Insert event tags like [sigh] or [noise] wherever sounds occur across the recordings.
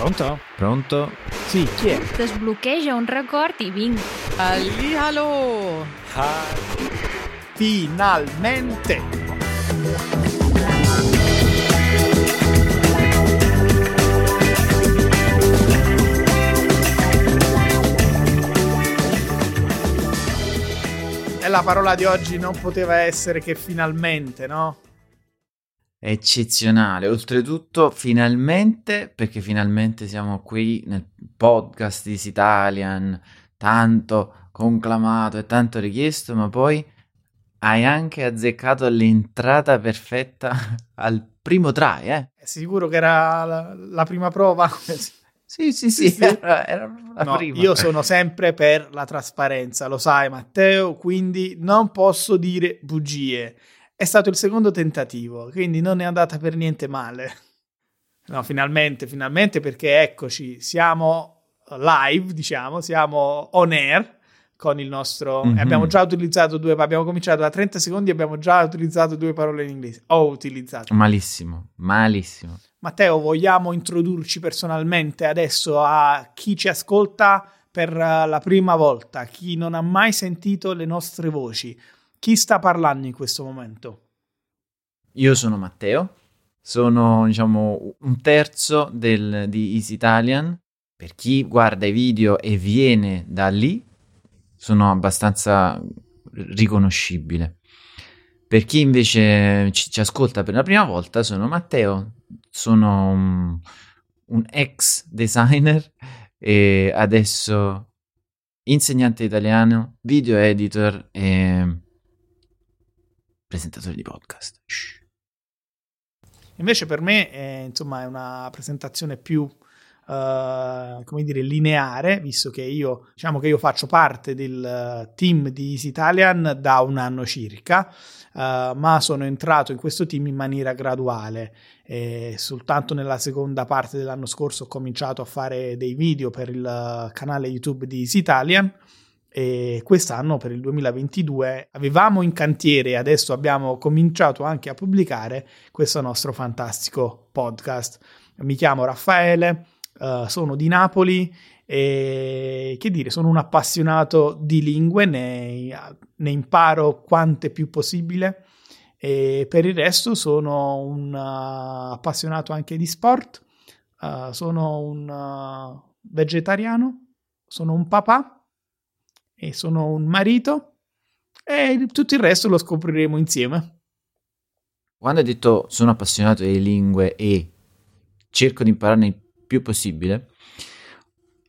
Pronto? Pronto? Sì, chi è? Desbloqueja un record i vinc. Hallihallo! Finalmente! E la parola di oggi non poteva essere che finalmente, no? Eccezionale, oltretutto finalmente, perché finalmente siamo qui nel podcast di Italian, tanto conclamato e tanto richiesto, ma poi hai anche azzeccato l'entrata perfetta [laughs] al primo try, eh? È sicuro che era la, la prima prova? [laughs] Sì, sì, sì, sì. Era, era la No, prima. io sono sempre per la trasparenza, lo sai Matteo, quindi non posso dire bugie. È stato il secondo tentativo, quindi non è andata per niente male. No, finalmente, finalmente perché eccoci, siamo live, diciamo, siamo on air con il nostro... Mhm. e Abbiamo già utilizzato due... Abbiamo cominciato da 30 secondi e abbiamo già utilizzato due parole in inglese. Ho utilizzato. Malissimo, malissimo. Matteo, vogliamo introdurci personalmente adesso a chi ci ascolta per la prima volta, chi non ha mai sentito le nostre voci? Chi sta parlando in questo momento? Io sono Matteo, sono diciamo un terzo del, di Easy Italian. Per chi guarda i video e viene da lì, sono abbastanza riconoscibile. Per chi invece ci, ci ascolta per la prima volta, sono Matteo, sono un, un ex designer e adesso insegnante italiano, video editor e presentatore di podcast. Shh. Invece per me è, insomma, è una presentazione più, eh, come dire, lineare, visto che io, diciamo che io faccio parte del eh, team di Easy Italian da un anno circa, eh, ma sono entrato in questo team in maniera graduale. E soltanto nella seconda parte dell'anno scorso ho cominciato a fare dei video per il eh, canale YouTube di Easy Italian e quest'anno per il 2022 avevamo in cantiere e adesso abbiamo cominciato anche a pubblicare questo nostro fantastico podcast. Mi chiamo Raffaele, eh, sono di Napoli e che dire, sono un appassionato di lingue, ne, ne imparo quante più possibile. E per il resto sono un uh, appassionato anche di sport, uh, sono un uh, vegetariano, sono un papà e sono un marito e tutto il resto lo scopriremo insieme. Quando hai detto sono appassionato di lingue e cerco di impararne il più possibile,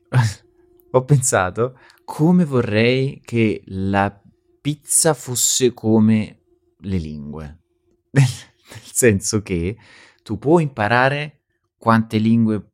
[laughs] ho pensato come vorrei che la pizza fosse come le lingue. [laughs] Nel senso che tu puoi imparare quante lingue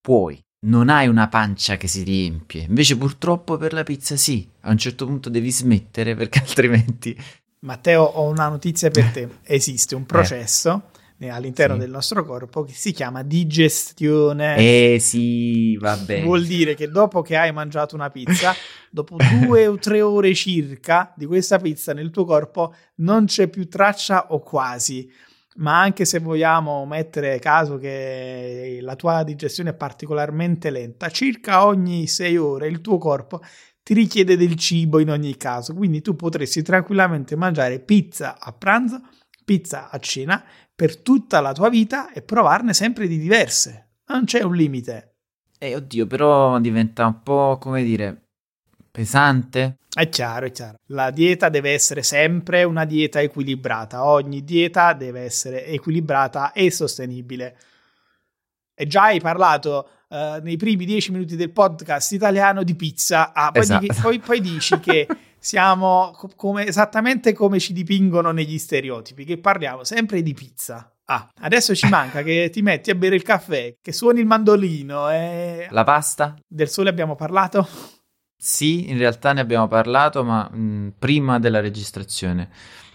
puoi. Non hai una pancia che si riempie. Invece purtroppo per la pizza sì. A un certo punto devi smettere perché [laughs] altrimenti... Matteo, ho una notizia per te. [laughs] Esiste un processo eh, all'interno sì. del nostro corpo che si chiama digestione. Eh sì, va bene. Vuol dire che dopo che hai mangiato una pizza, [laughs] dopo due o tre ore circa di questa pizza nel tuo corpo non c'è più traccia o quasi. Ma anche se vogliamo mettere caso che la tua digestione è particolarmente lenta, circa ogni sei ore il tuo corpo ti richiede del cibo in ogni caso. Quindi tu potresti tranquillamente mangiare pizza a pranzo, pizza a cena per tutta la tua vita e provarne sempre di diverse. Non c'è un limite. Eh, oddio, però diventa un po', come dire, pesante. È chiaro, è chiaro. La dieta deve essere sempre una dieta equilibrata. Ogni dieta deve essere equilibrata e sostenibile. E già hai parlato uh, nei primi dieci minuti del podcast italiano di pizza. Ah, poi, Esatto. di- poi- poi dici che [laughs] siamo co- come, esattamente come ci dipingono negli stereotipi, che parliamo sempre di pizza. Ah, adesso ci manca che ti metti a bere il caffè, che suoni il mandolino e... La pasta? Del sole abbiamo parlato? Sì, in realtà ne abbiamo parlato, ma mh, prima della registrazione.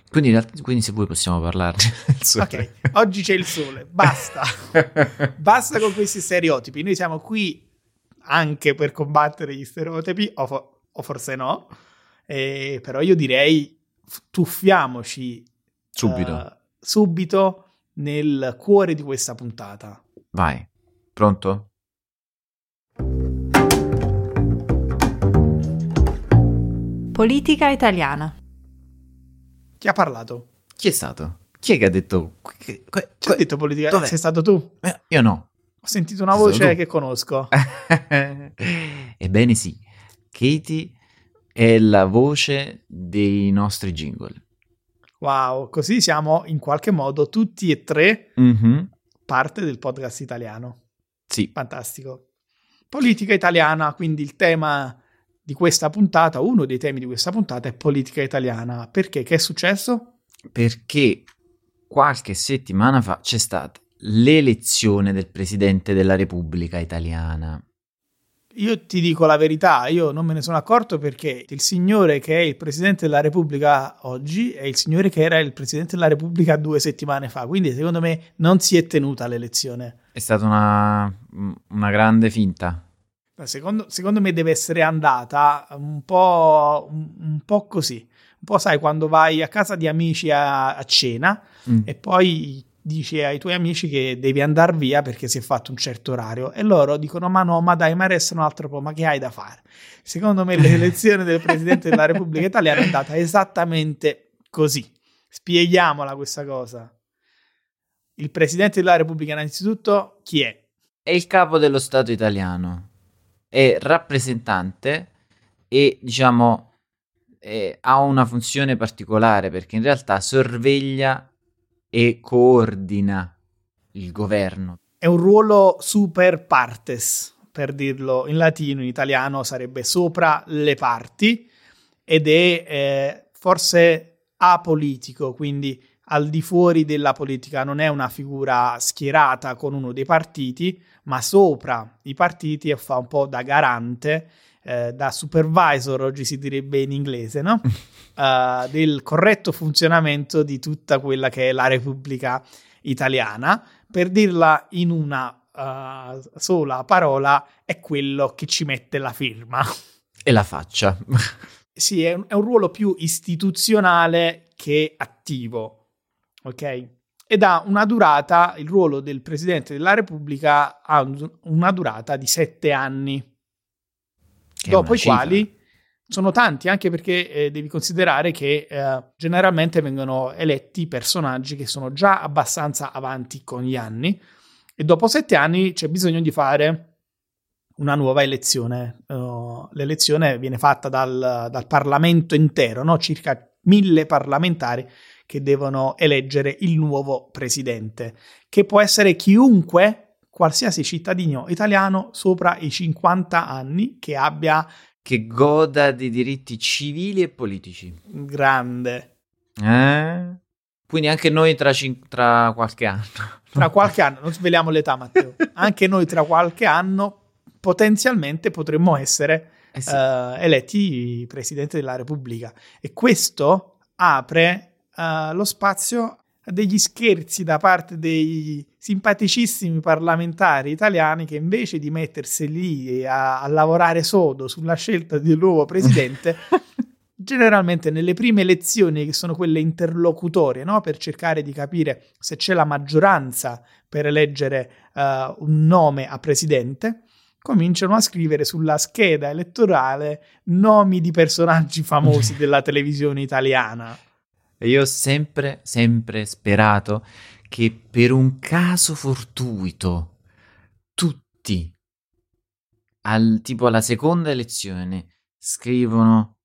Quindi, realtà- quindi se vuoi possiamo parlarne. [laughs] Ok, oggi c'è il sole, basta. [laughs] Basta con questi stereotipi. Noi siamo qui anche per combattere gli stereotipi, o, fo- o forse no. Eh, però io direi tuffiamoci Subito. eh, subito nel cuore di questa puntata. Vai. Pronto? Politica italiana. Chi ha parlato? Chi è stato? Chi è che ha detto? che- que- ha detto politica? Dov'è? Sei stato tu? Eh, Io no. Ho sentito una voce che conosco. [laughs] Ebbene sì, Katie è la voce dei nostri jingle. Wow, così siamo in qualche modo tutti e tre Mhm, parte del podcast italiano. Sì, Fantastico. Politica italiana, quindi il tema di questa puntata, uno dei temi di questa puntata è politica italiana. Perché? Che è successo? perché qualche settimana fa c'è stata l'elezione del Presidente della Repubblica Italiana. Io ti dico la verità, io non me ne sono accorto perché il signore che è il Presidente della Repubblica oggi è il signore che era il Presidente della Repubblica due settimane fa, quindi secondo me non si è tenuta l'elezione. È stata una, una grande finta. Secondo, secondo me deve essere andata un po', un, un po' così, un po' sai quando vai a casa di amici a, a cena Mm. e poi dici ai tuoi amici che devi andare via perché si è fatto un certo orario e loro dicono ma no, ma dai, ma resta un altro po', ma che hai da fare? Secondo me [laughs] l'elezione del Presidente della Repubblica Italiana è andata esattamente così. Spieghiamola questa cosa. Il Presidente della Repubblica innanzitutto chi è? È il capo dello Stato italiano, è rappresentante e diciamo eh, ha una funzione particolare perché in realtà sorveglia e coordina il governo. È un ruolo super partes, per dirlo in latino, in italiano sarebbe sopra le parti ed è eh, forse apolitico, quindi al di fuori della politica, non è una figura schierata con uno dei partiti, ma sopra i partiti e fa un po' da garante, eh, da supervisor, oggi si direbbe in inglese, no? [laughs] Eh, del corretto funzionamento di tutta quella che è la Repubblica italiana. Per dirla in una eh, sola parola, è quello che ci mette la firma. E la faccia. [laughs] Sì, è un, è un ruolo più istituzionale che attivo, ok? Ed ha una durata, il ruolo del Presidente della Repubblica ha un- una durata di sette anni, Che dopo i cifra. quali sono tanti, anche perché eh, devi considerare che eh, generalmente vengono eletti personaggi che sono già abbastanza avanti con gli anni e dopo sette anni c'è bisogno di fare una nuova elezione. Uh, l'elezione viene fatta dal, dal Parlamento intero, no? circa mille parlamentari che devono eleggere il nuovo presidente, che può essere chiunque, qualsiasi cittadino italiano sopra i 50 anni che abbia Che goda di diritti civili e politici. grande. Eh? Quindi anche noi tra, cin- tra qualche anno. Tra [laughs] qualche anno, non sveliamo l'età Matteo, anche noi tra qualche anno potenzialmente potremmo essere Eh sì. eh, eletti presidente della Repubblica e questo apre eh, lo spazio a degli scherzi da parte dei simpaticissimi parlamentari italiani che invece di mettersi lì a, a lavorare sodo sulla scelta del nuovo presidente [laughs] generalmente nelle prime elezioni che sono quelle interlocutorie no? per cercare di capire se c'è la maggioranza per eleggere eh, un nome a presidente cominciano a scrivere sulla scheda elettorale nomi di personaggi famosi [laughs] della televisione italiana. E io ho sempre, sempre sperato che per un caso fortuito tutti, al, tipo alla seconda elezione, scrivono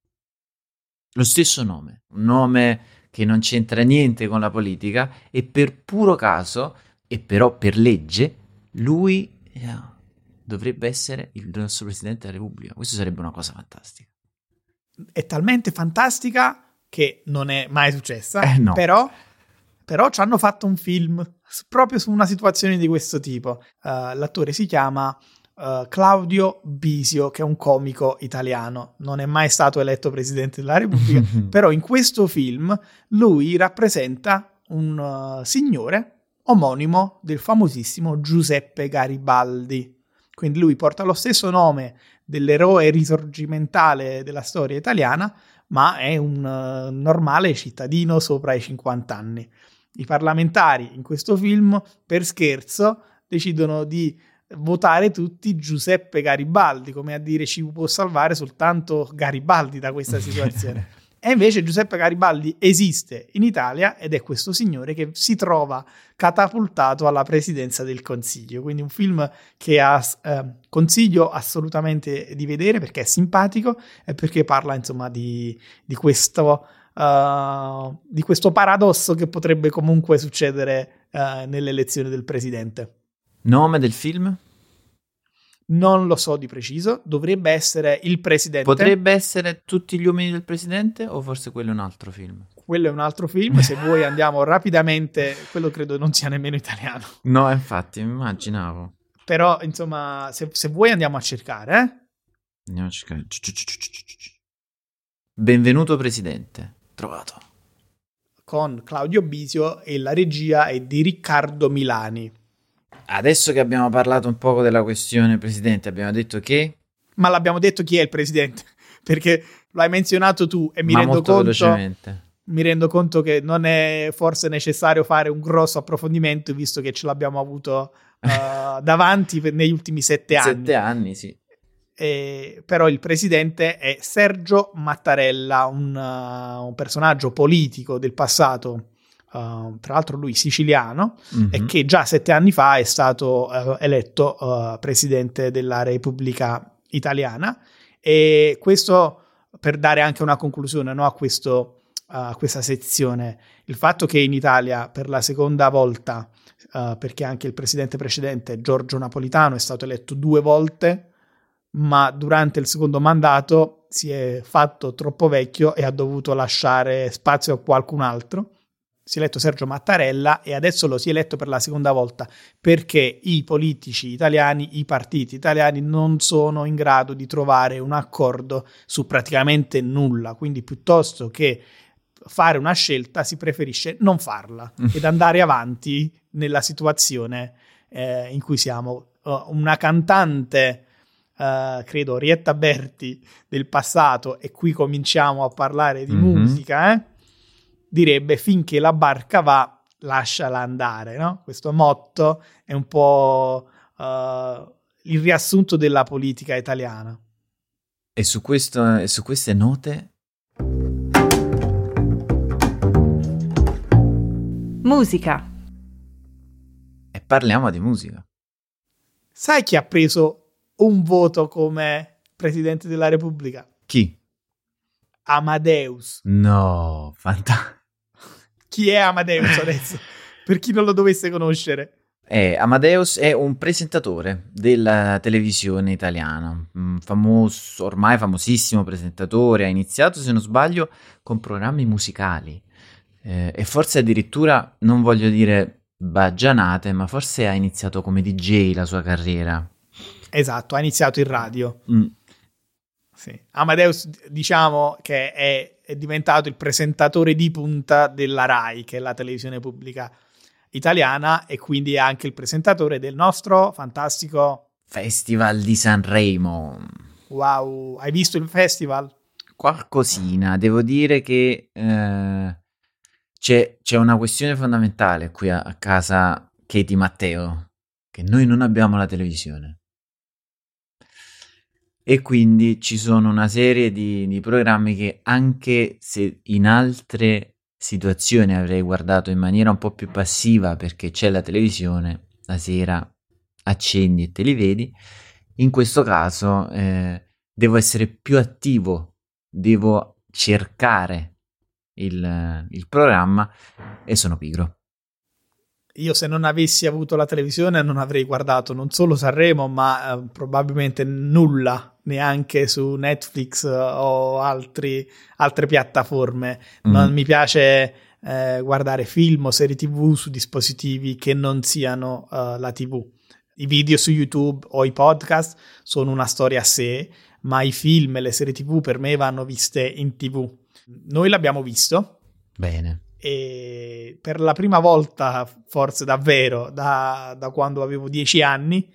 lo stesso nome, un nome che non c'entra niente con la politica e per puro caso, e però per legge, lui eh, dovrebbe essere il nostro Presidente della Repubblica. Questo sarebbe una cosa fantastica. È talmente fantastica che non è mai successa, Eh, no. però, però ci hanno fatto un film proprio su una situazione di questo tipo. Uh, l'attore si chiama uh, Claudio Bisio, che è un comico italiano, non è mai stato eletto Presidente della Repubblica, [laughs] però in questo film lui rappresenta un uh, signore omonimo del famosissimo Giuseppe Garibaldi. Quindi lui porta lo stesso nome dell'eroe risorgimentale della storia italiana, ma è un uh, normale cittadino sopra i 50 anni. I parlamentari in questo film, per scherzo, decidono di votare tutti Giuseppe Garibaldi, come a dire ci può salvare soltanto Garibaldi da questa [laughs] situazione. E invece Giuseppe Garibaldi esiste in Italia ed è questo signore che si trova catapultato alla presidenza del Consiglio. Quindi un film che ha, eh, consiglio assolutamente di vedere perché è simpatico e perché parla insomma di, di, questo, uh, di questo, paradosso che potrebbe comunque succedere uh, nelle del presidente. Nome del film? Non lo so di preciso, dovrebbe essere il presidente. Potrebbe essere tutti gli uomini del presidente o forse quello è un altro film? Quello è un altro film, se vuoi andiamo rapidamente, quello credo non sia nemmeno italiano. No, infatti, immaginavo. Però, insomma, se, se vuoi andiamo a cercare, eh? Andiamo a cercare. Benvenuto presidente, trovato. Con Claudio Bisio e la regia è di Riccardo Milani. Adesso che abbiamo parlato un poco della questione presidente, abbiamo detto che... Ma l'abbiamo detto chi è il presidente, [laughs] perché lo hai menzionato tu e mi Ma rendo molto conto... velocemente. Mi rendo conto che non è forse necessario fare un grosso approfondimento, visto che ce l'abbiamo avuto uh, [laughs] davanti per, negli ultimi sette anni. Sette anni, sì. E, però il presidente è Sergio Mattarella, un, uh, un personaggio politico del passato Uh, tra l'altro lui siciliano, mm-hmm. e che già sette anni fa è stato uh, eletto uh, presidente della Repubblica Italiana. E questo per dare anche una conclusione no, a, questo, a questa sezione. Il fatto che in Italia per la seconda volta, perché anche il presidente precedente, Giorgio Napolitano, è stato eletto due volte, ma durante il secondo mandato si è fatto troppo vecchio e ha dovuto lasciare spazio a qualcun altro si è eletto Sergio Mattarella e adesso lo si è eletto per la seconda volta perché i politici italiani, i partiti italiani non sono in grado di trovare un accordo su praticamente nulla, quindi piuttosto che fare una scelta si preferisce non farla mm. ed andare avanti nella situazione eh, in cui siamo. Uh, una cantante Uh, credo Rietta Berti del passato e qui cominciamo a parlare di mm-hmm. musica, eh? Direbbe finché la barca va, lasciala andare, no? Questo motto è un po' uh, il riassunto della politica italiana. E su, questo, e su queste note... Musica. E parliamo di musica. Sai chi ha preso un voto come Presidente della Repubblica? Chi? Amadeus. No, fantastico chi è Amadeus [laughs] adesso, per chi non lo dovesse conoscere. Eh, Amadeus è un presentatore della televisione italiana, famoso, ormai famosissimo presentatore, ha iniziato se non sbaglio con programmi musicali eh, e forse addirittura, non voglio dire baggianate, ma forse ha iniziato come DJ la sua carriera. Esatto, ha iniziato in radio. Mm. Sì. Amadeus, diciamo che è, è, diventato il presentatore di punta della RAI, che è la televisione pubblica italiana, e quindi è anche il presentatore del nostro fantastico Festival di Sanremo. Wow, hai visto il festival? Qualcosina, devo dire che eh, c'è, c'è, una questione fondamentale qui a, a casa Katie Matteo, che noi non abbiamo la televisione e quindi ci sono una serie di, di, programmi che anche se in altre situazioni avrei guardato in maniera un po' più passiva perché c'è la televisione, la sera accendi e te li vedi, in questo caso eh, devo essere più attivo, devo cercare il, il programma e sono pigro. Io se non avessi avuto la televisione non avrei guardato non solo Sanremo, ma eh, probabilmente nulla, neanche su Netflix eh, o altri, altre piattaforme. Mm. Non mi piace eh, guardare film o serie TV su dispositivi che non siano uh, la TV. I video su YouTube o i podcast sono una storia a sé, ma i film e le serie TV per me vanno viste in TV. Noi l'abbiamo visto. Bene e per la prima volta, forse davvero, da, da quando avevo dieci anni,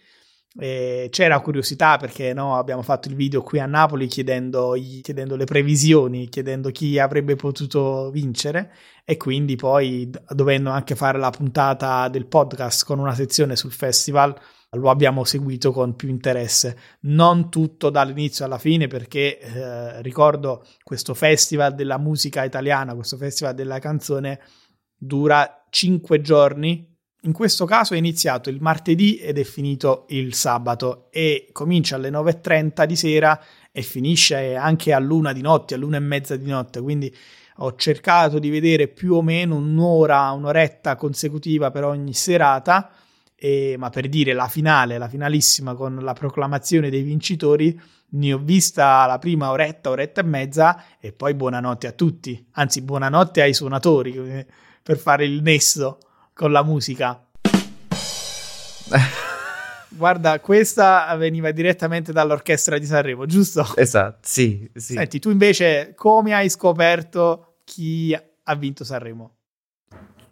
E c'era curiosità perché no, abbiamo fatto il video qui a Napoli chiedendo, chiedendo, le previsioni, chiedendo chi avrebbe potuto vincere e quindi poi dovendo anche fare la puntata del podcast con una sezione sul festival lo abbiamo seguito con più interesse. Non tutto dall'inizio alla fine perché eh, ricordo questo festival della musica italiana, questo festival della canzone dura 5 giorni in questo caso è iniziato il martedì ed è finito il sabato e comincia alle 9.30 di sera e finisce anche a luna di notte, a luna e mezza di notte, quindi ho cercato di vedere più o meno un'ora, un'oretta consecutiva per ogni serata, e, ma per dire la finale, la finalissima con la proclamazione dei vincitori, ne ho vista la prima oretta, oretta e mezza e poi buonanotte a tutti, anzi buonanotte ai suonatori eh, per fare il nesso con la musica. [laughs] Guarda, questa veniva direttamente dall'orchestra di Sanremo, giusto? Esatto, sì, sì. Senti, tu invece come hai scoperto chi ha vinto Sanremo?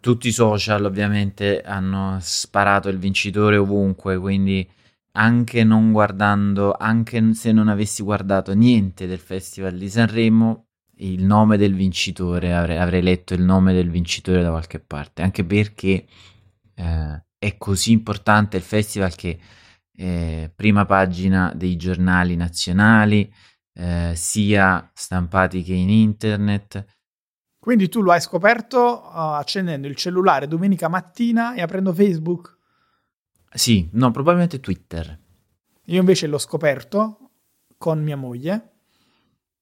Tutti i social ovviamente hanno sparato il vincitore ovunque, quindi anche non guardando, anche se non avessi guardato niente del Festival di Sanremo, il nome del vincitore, avrei, avrei, letto il nome del vincitore da qualche parte, anche perché eh, è così importante il festival che eh, prima pagina dei giornali nazionali, eh, sia stampati che in internet. Quindi tu lo hai scoperto uh, accendendo il cellulare domenica mattina e aprendo Facebook? Sì, no, probabilmente Twitter. Io invece l'ho scoperto con mia moglie,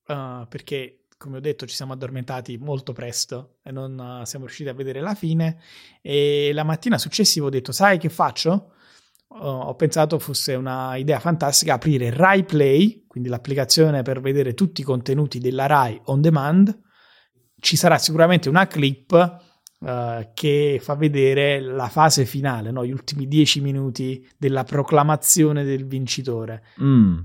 uh, perché come ho detto, ci siamo addormentati molto presto e non uh, siamo riusciti a vedere la fine. E la mattina successiva ho detto: Sai che faccio? Ho pensato fosse una idea fantastica aprire Rai Play, quindi l'applicazione per vedere tutti i contenuti della Rai on demand. Ci sarà sicuramente una clip Uh, che fa vedere la fase finale, no? gli ultimi dieci minuti della proclamazione del vincitore. Mm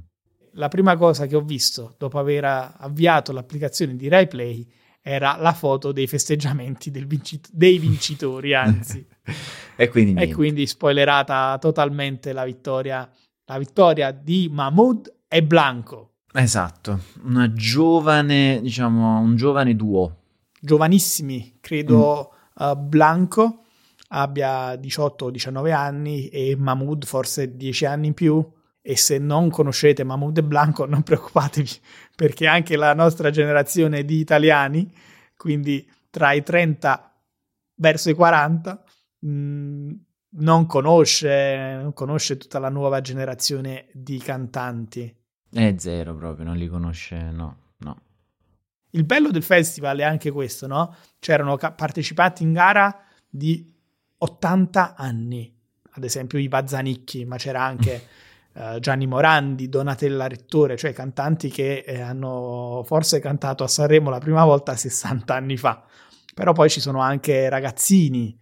la prima cosa che ho visto dopo aver avviato l'applicazione di RaiPlay era la foto dei festeggiamenti vincit- dei vincitori, anzi. [laughs] e, quindi e quindi spoilerata totalmente la vittoria, la vittoria di Mahmoud e Blanco. Esatto, una giovane, diciamo, un giovane duo. Giovanissimi, credo mm. uh, Blanco abbia 18 o 19 anni e Mahmoud forse 10 anni in più e se non conoscete Mahmoud e Blanco non preoccupatevi [laughs] perché anche la nostra generazione di italiani, quindi tra i 30 verso i 40, mh, mm, non, conosce, non conosce tutta la nuova generazione di cantanti. È zero proprio, non li conosce, no, no. Il bello del festival è anche questo, no? C'erano ca- partecipanti in gara di 80 anni, ad esempio i Bazzanicchi, ma c'era anche [laughs] uh, Gianni Morandi, Donatella Rettore, cioè cantanti che eh, hanno forse cantato a Sanremo la prima volta 60 anni fa. Però poi ci sono anche ragazzini,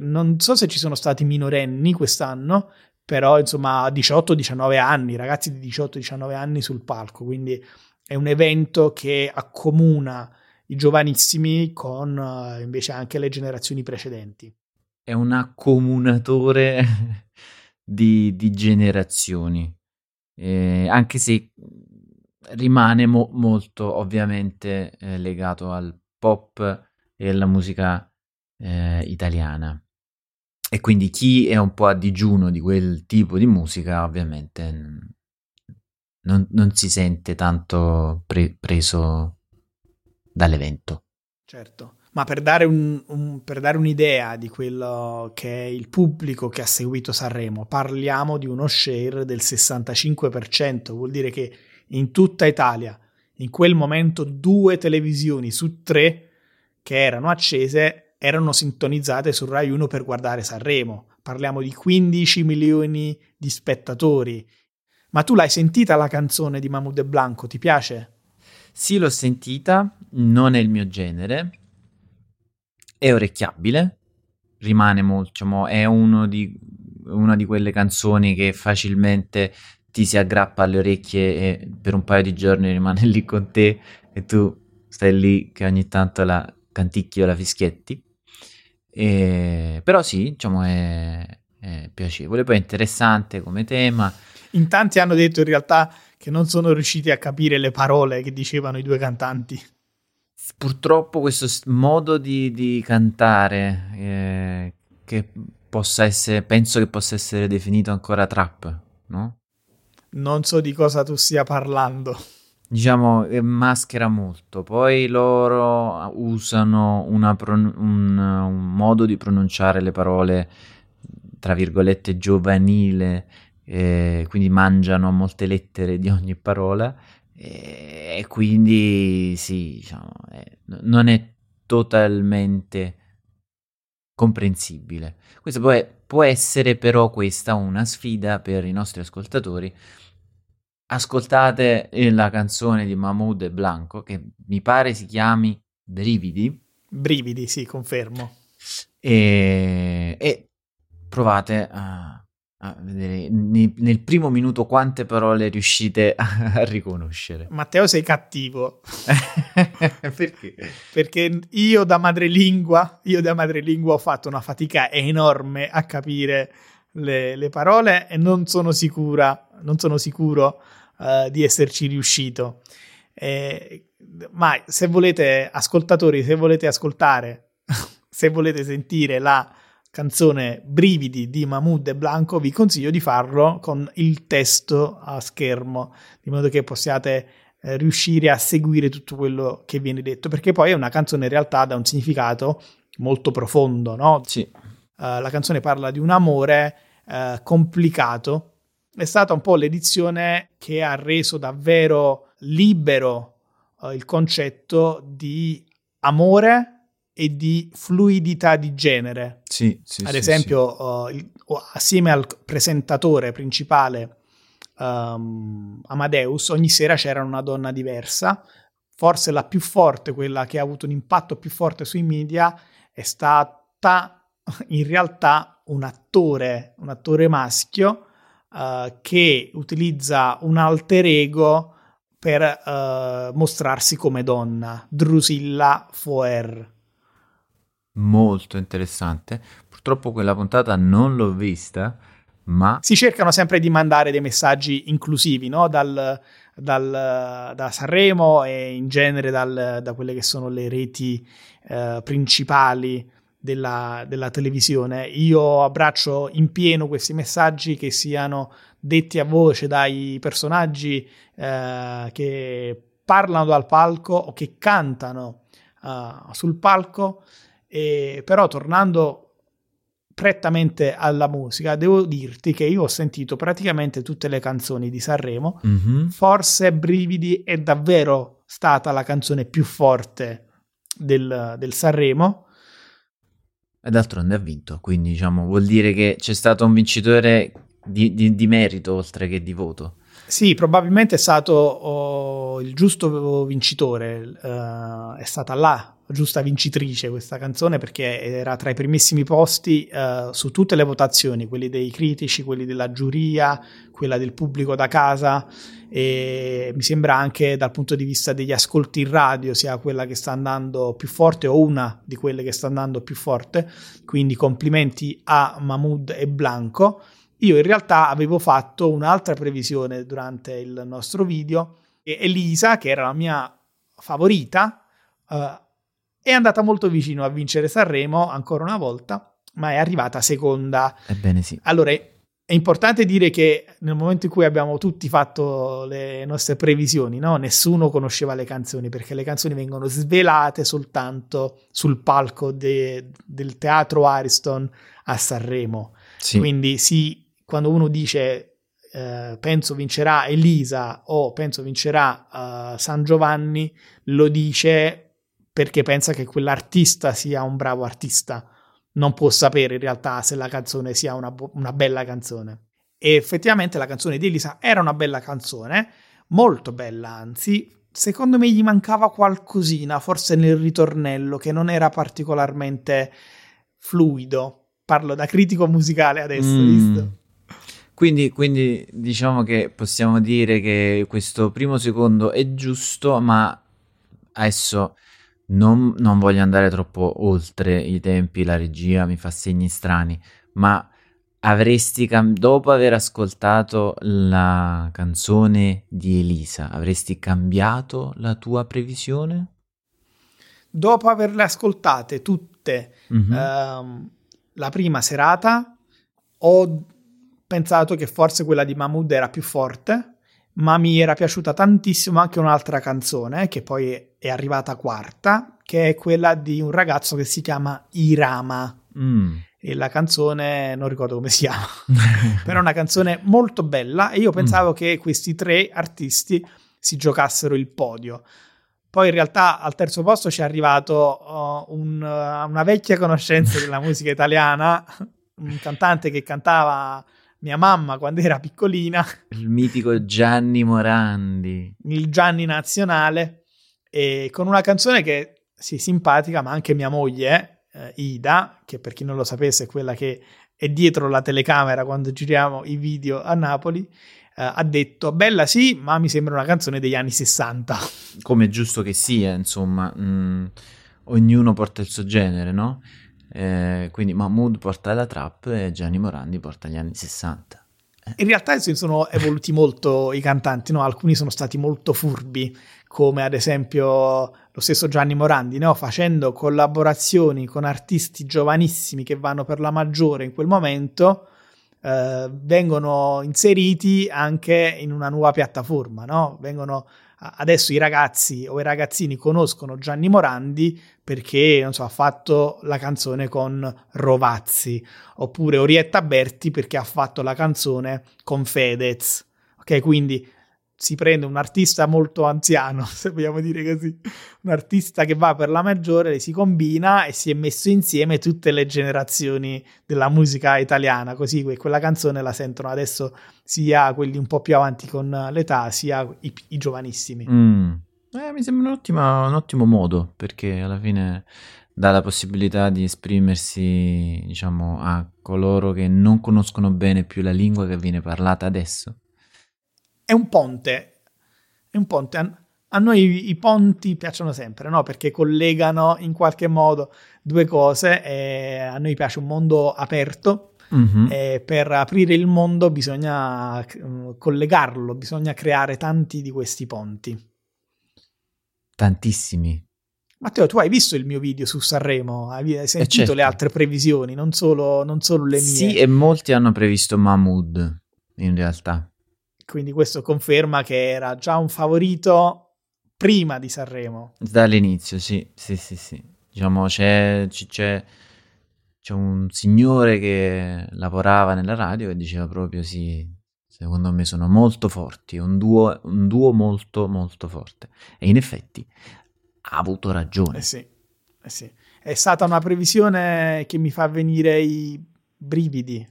non so se ci sono stati minorenni quest'anno, però insomma 18-19 anni, ragazzi di 18-19 anni sul palco, quindi è un evento che accomuna i giovanissimi con uh, invece anche le generazioni precedenti. È un accomunatore di, di generazioni, eh, anche se rimane mo- molto ovviamente eh, legato al pop e alla musica eh, italiana. E quindi chi è un po' a digiuno di quel tipo di musica ovviamente non, non si sente tanto pre- preso dall'evento. Certo. Ma per dare, un, un, per dare, un'idea di quello che è il pubblico che ha seguito Sanremo, parliamo di uno share del 65%, vuol dire che in tutta Italia, in quel momento, due televisioni su tre che erano accese erano sintonizzate su Rai 1 per guardare Sanremo. Parliamo di 15 milioni di spettatori. Ma tu l'hai sentita la canzone di Mahmoud e Blanco? Ti piace? Sì, l'ho sentita, non è il mio genere è orecchiabile, rimane molto, diciamo, è di, una di quelle canzoni che facilmente ti si aggrappa alle orecchie e per un paio di giorni rimane [laughs] lì con te e tu stai lì che ogni tanto la canticchi o la fischietti. E, però sì, diciamo, è, è piacevole, poi è interessante come tema. In tanti hanno detto in realtà che non sono riusciti a capire le parole che dicevano i due cantanti. Purtroppo questo modo di, di cantare, eh, che possa essere, penso che possa essere definito ancora trap, no? Non so di cosa tu stia parlando. Diciamo, eh, maschera molto. Poi loro usano pron- un, un, modo di pronunciare le parole, tra virgolette, giovanile, eh, quindi mangiano molte lettere di ogni parola e, e quindi sì, diciamo, eh, non è totalmente comprensibile. Questo può, può essere però questa una sfida per i nostri ascoltatori. Ascoltate la canzone di Mahmoud e Blanco che mi pare si chiami Brividi. Brividi, sì, confermo. E, e provate a, a vedere nel primo minuto quante parole riuscite a, riconoscere. Matteo sei cattivo. [laughs] Perché? Perché io da madrelingua, io da madrelingua ho fatto una fatica enorme a capire le, le parole e non sono sicura, non sono sicuro uh, di esserci riuscito. Eh, ma se volete, ascoltatori, se volete ascoltare, [laughs] se volete sentire la canzone Brividi di Mahmoud e Blanco, vi consiglio di farlo con il testo a schermo, di modo che possiate eh, riuscire a seguire tutto quello che viene detto, perché poi è una canzone in realtà da un significato molto profondo, no? Sì. Uh, la canzone parla di un amore uh, complicato. È stata un po' l'edizione che ha reso davvero libero uh, il concetto di amore e di fluidità di genere. Sì, sì, Ad esempio, sì. Uh, assieme al presentatore principale um, Amadeus, ogni sera c'era una donna diversa. Forse la più forte, quella che ha avuto un impatto più forte sui media, è stata [laughs] in realtà un attore, un attore maschio uh, che utilizza un alter ego per uh, mostrarsi come donna, Drusilla Foer molto interessante. Purtroppo quella puntata non l'ho vista, ma... Si cercano sempre di mandare dei messaggi inclusivi, no? Dal, dal, da Sanremo e in genere dal, da quelle che sono le reti eh, principali della, della, televisione. Io abbraccio in pieno questi messaggi che siano detti a voce dai personaggi eh, che parlano dal palco o che cantano uh, sul palco e, però tornando prettamente alla musica, devo dirti che io ho sentito praticamente tutte le canzoni di Sanremo. Mm-hmm. Forse Brividi è davvero stata la canzone più forte del, del Sanremo. E d'altronde ha vinto, quindi diciamo vuol dire che c'è stato un vincitore di, di, di merito oltre che di voto. Sì, probabilmente è stato oh, il giusto vincitore, uh, è stata là giusta vincitrice questa canzone perché era tra i primissimi posti uh, su tutte le votazioni, quelli dei critici, quelli della giuria, quella del pubblico da casa e mi sembra anche dal punto di vista degli ascolti in radio sia quella che sta andando più forte o una di quelle che sta andando più forte, quindi complimenti a Mahmoud e Blanco. Io in realtà avevo fatto un'altra previsione durante il nostro video e Elisa, che era la mia favorita, uh, è andata molto vicino a vincere Sanremo ancora una volta, ma è arrivata seconda. Ebbene sì. Allora, è importante dire che nel momento in cui abbiamo tutti fatto le nostre previsioni, no? nessuno conosceva le canzoni perché le canzoni vengono svelate soltanto sul palco de- del teatro Ariston a Sanremo. Sì. Quindi sì, quando uno dice eh, penso vincerà Elisa o penso vincerà uh, San Giovanni, lo dice perché pensa che quell'artista sia un bravo artista. Non può sapere in realtà se la canzone sia una, una bella canzone. E effettivamente la canzone di Elisa era una bella canzone, molto bella anzi. Secondo me gli mancava qualcosina, forse nel ritornello, che non era particolarmente fluido. Parlo da critico musicale adesso, mm. visto? Quindi, quindi, diciamo che possiamo dire che questo primo secondo è giusto, ma adesso non, non, voglio andare troppo oltre i tempi, la regia mi fa segni strani, ma avresti cam- dopo aver ascoltato la canzone di Elisa, avresti cambiato la tua previsione? Dopo averle ascoltate tutte Mhm. ehm, la prima serata, ho pensato che forse quella di Mahmood era più forte, ma mi era piaciuta tantissimo anche un'altra canzone che poi è arrivata quarta, che è quella di un ragazzo che si chiama Irama. Mm. E la canzone non ricordo come si chiama, [laughs] però è una canzone molto bella e io pensavo che questi tre artisti si giocassero il podio. Poi in realtà al terzo posto ci è arrivato uh, un- uh, una vecchia conoscenza della musica italiana, [laughs] un cantante che cantava mia mamma quando era piccolina, [laughs] Il mitico Gianni Morandi. il Gianni Nazionale, e con una canzone che sì, simpatica, ma anche mia moglie, eh, Ida, che per chi non lo sapesse è quella che è dietro la telecamera quando giriamo i video a Napoli, eh, ha detto bella sì, ma mi sembra una canzone degli anni 60. Come è giusto che sia, insomma, mm, ognuno porta il suo genere, no? Eh, quindi Mahmood porta la trap e Gianni Morandi porta gli anni 60. In realtà sono evoluti molto i cantanti, no? alcuni sono stati molto furbi, come ad esempio lo stesso Gianni Morandi, no? facendo collaborazioni con artisti giovanissimi che vanno per la maggiore in quel momento, eh, vengono inseriti anche in una nuova piattaforma, no? vengono adesso i ragazzi o i ragazzini conoscono Gianni Morandi perché so, ha fatto la canzone con Rovazzi oppure Orietta Berti perché ha fatto la canzone con Fedez. Ok, quindi si prende un artista molto anziano, [laughs] se vogliamo dire così, un artista che va per la maggiore, si combina e si è messo insieme tutte le generazioni della musica italiana, così que- quella canzone la sentono adesso sia quelli un po' più avanti con l'età, sia i, i giovanissimi. Mm. Eh, mi sembra un ottimo modo perché alla fine dà la possibilità di esprimersi, diciamo, a coloro che non conoscono bene più la lingua che viene parlata adesso. È un ponte, è un ponte. A, noi i ponti piacciono sempre, no? Perché collegano in qualche modo due cose e a noi piace un mondo aperto Mhm. e per aprire il mondo bisogna eh, collegarlo, bisogna creare tanti di questi ponti. Tantissimi. Matteo, tu hai visto il mio video su Sanremo? Hai hai sentito certo. le altre previsioni, non solo, non solo le mie? Sì, e molti hanno previsto Mahmood, in realtà. Quindi questo conferma che era già un favorito prima di Sanremo. Dall'inizio, sì, sì, sì, sì. Diciamo, c'è, c'è, c'è un signore che lavorava nella radio e diceva proprio sì, secondo me sono molto forti, un duo, un duo molto, molto forte. E in effetti ha avuto ragione. Eh sì, eh sì. È stata una previsione che mi fa venire i brividi.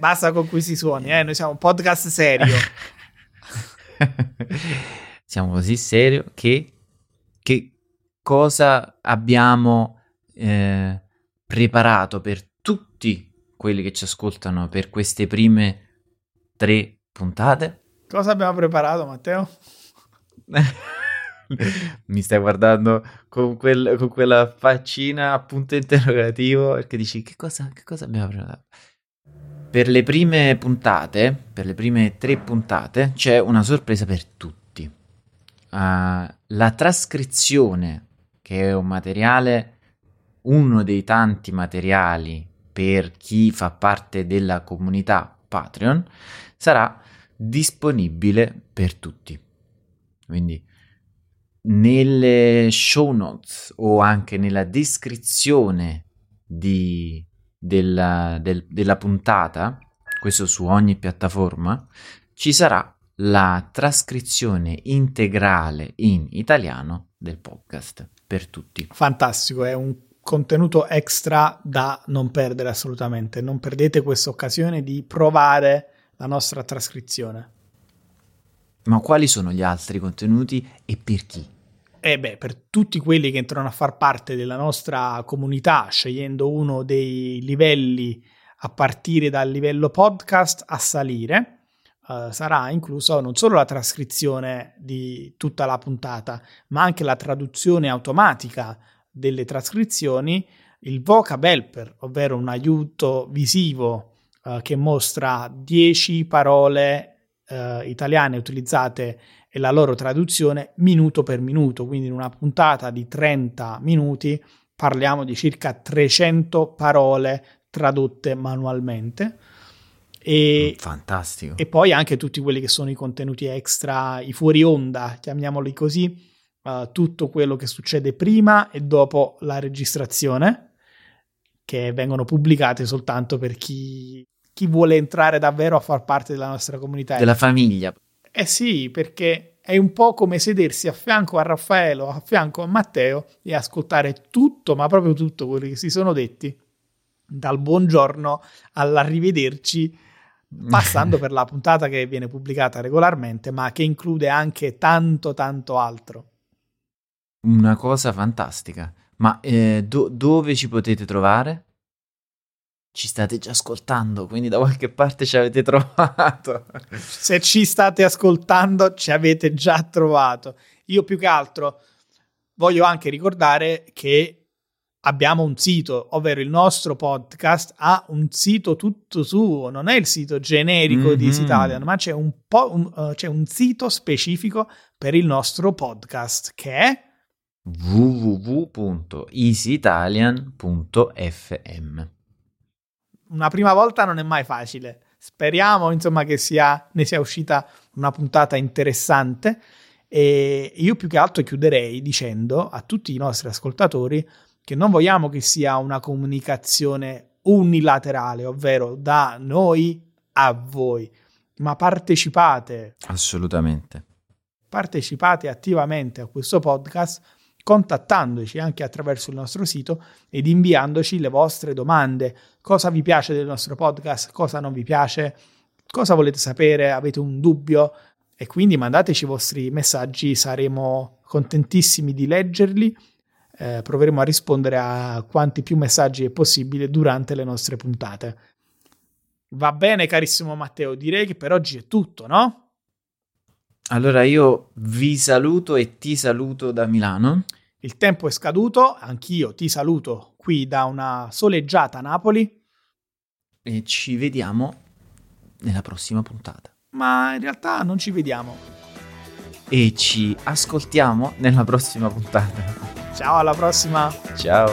Basta con questi suoni, eh? noi siamo un podcast serio. [laughs] Siamo così serio che, che cosa abbiamo eh, preparato per tutti quelli che ci ascoltano per queste prime tre puntate? Cosa abbiamo preparato, Matteo? [laughs] Mi stai guardando con, quel- con quella faccina a punto interrogativo perché dici che cosa, che cosa abbiamo preparato? Per le prime puntate, per le prime tre puntate, c'è una sorpresa per tutti. Ah, la trascrizione, che è un materiale, uno dei tanti materiali per chi fa parte della comunità Patreon, sarà disponibile per tutti. Quindi nelle show notes o anche nella descrizione di- della, del- della puntata, questo su ogni piattaforma, ci sarà la trascrizione integrale in italiano del podcast per tutti. Fantastico, è un contenuto extra da non perdere assolutamente. Non perdete questa occasione di provare la nostra trascrizione. Ma quali sono gli altri contenuti e per chi? E beh, per tutti quelli che entrano a far parte della nostra comunità, scegliendo uno dei livelli a partire dal livello podcast a salire, eh, sarà incluso non solo la trascrizione di tutta la puntata, ma anche la traduzione automatica delle trascrizioni il vocab helper, ovvero un aiuto visivo uh, che mostra 10 parole uh, italiane utilizzate e la loro traduzione minuto per minuto, quindi in una puntata di 30 minuti parliamo di circa 300 parole tradotte manualmente. E, Fantastico. E poi anche tutti quelli che sono i contenuti extra, i fuori onda, chiamiamoli così, uh, tutto quello che succede prima e dopo la registrazione, che vengono pubblicate soltanto per chi, chi vuole entrare davvero a far parte della nostra comunità. Della famiglia. Eh sì, perché è un po' come sedersi a fianco a Raffaele o a fianco a Matteo e ascoltare tutto, ma proprio tutto quello che si sono detti, dal buongiorno all'arrivederci [laughs] passando per la puntata che viene pubblicata regolarmente, ma che include anche tanto tanto altro. Una cosa fantastica. Ma eh, do- dove ci potete trovare? Ci state già ascoltando, quindi da qualche parte ci avete trovato. Se ci state ascoltando, ci avete già trovato. Io più che altro voglio anche ricordare che abbiamo un sito, ovvero il nostro podcast ha un sito tutto suo, non è il sito generico mm-hmm. di Easy Italian, ma c'è un, po', un, uh, c'è un sito specifico per il nostro podcast che è www.easyitalian.fm. Una prima volta non è mai facile. Speriamo insomma che sia, ne sia uscita una puntata interessante e io più che altro chiuderei dicendo a tutti i nostri ascoltatori che non vogliamo che sia una comunicazione unilaterale, ovvero da noi a voi, ma partecipate. Assolutamente. Partecipate attivamente a questo podcast contattandoci anche attraverso il nostro sito ed inviandoci le vostre domande. Cosa vi piace del nostro podcast? Cosa non vi piace? Cosa volete sapere? Avete un dubbio? E quindi mandateci i vostri messaggi, saremo contentissimi di leggerli eh, proveremo a rispondere a quanti più messaggi è possibile durante le nostre puntate. Va bene, carissimo Matteo, direi che per oggi è tutto, no? Allora io vi saluto e ti saluto da Milano. Il tempo è scaduto, anch'io ti saluto qui da una soleggiata Napoli. E ci vediamo nella prossima puntata. Ma in realtà non ci vediamo. E ci ascoltiamo nella prossima puntata. Ciao, alla prossima. Ciao.